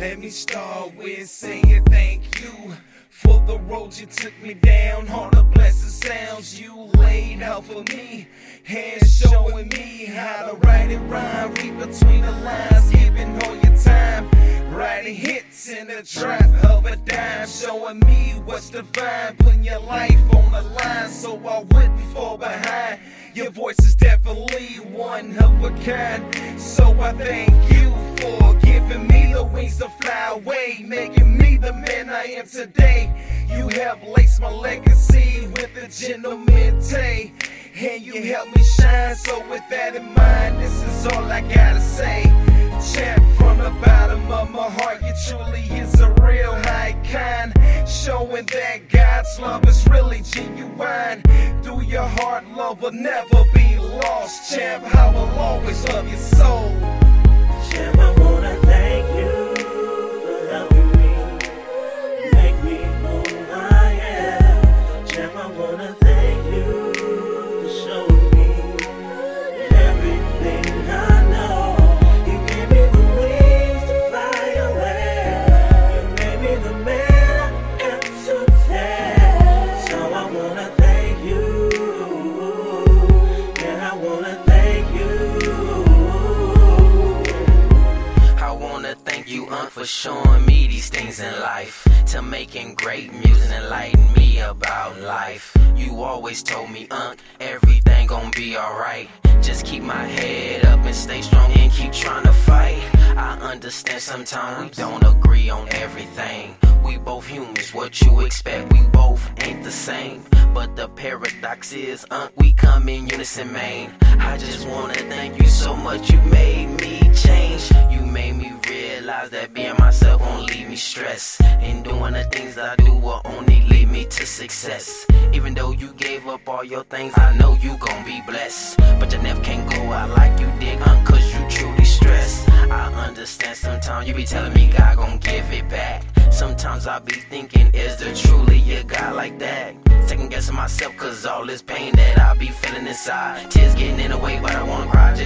Let me start with saying thank you for the road you took me down. All the blessed sounds you laid out for me. And showing me how to write it rhyme. Read between the lines, giving all your time. Writing hits in the trap of a dime. Showing me what's divine. Putting your life on the line so I wouldn't fall behind. Your voice is definitely one of a kind. So I thank you for Making me the man I am today. You have laced my legacy with a gentlemanity. And you help me shine. So with that in mind, this is all I gotta say. Champ from the bottom of my heart, you truly is a real icon. Showing that God's love is really genuine. Through your heart, love will never be lost. Champ, I will always love your soul. For showing me these things in life. To making great music and enlighten me about life. You always told me, Unc, everything gon' be alright. Just keep my head up and stay strong and keep trying to fight. I understand sometimes we don't agree on everything. Both humans, what you expect, we both ain't the same. But the paradox is, Unc, we come in unison, man. I just wanna thank you so much, you made me change. You made me realize that being myself won't leave me stressed. And doing the things that I do will only lead me to success. Even though you gave up all your things, I know you gon' be blessed. But you never can go out like you did, Unc, cause you truly stressed. I understand sometimes you be telling me God gon' back. Sometimes I be thinking, is there truly a God like that? Second guessing myself, cause all this pain that I be feeling inside. Tears getting in the way, but I wanna cry.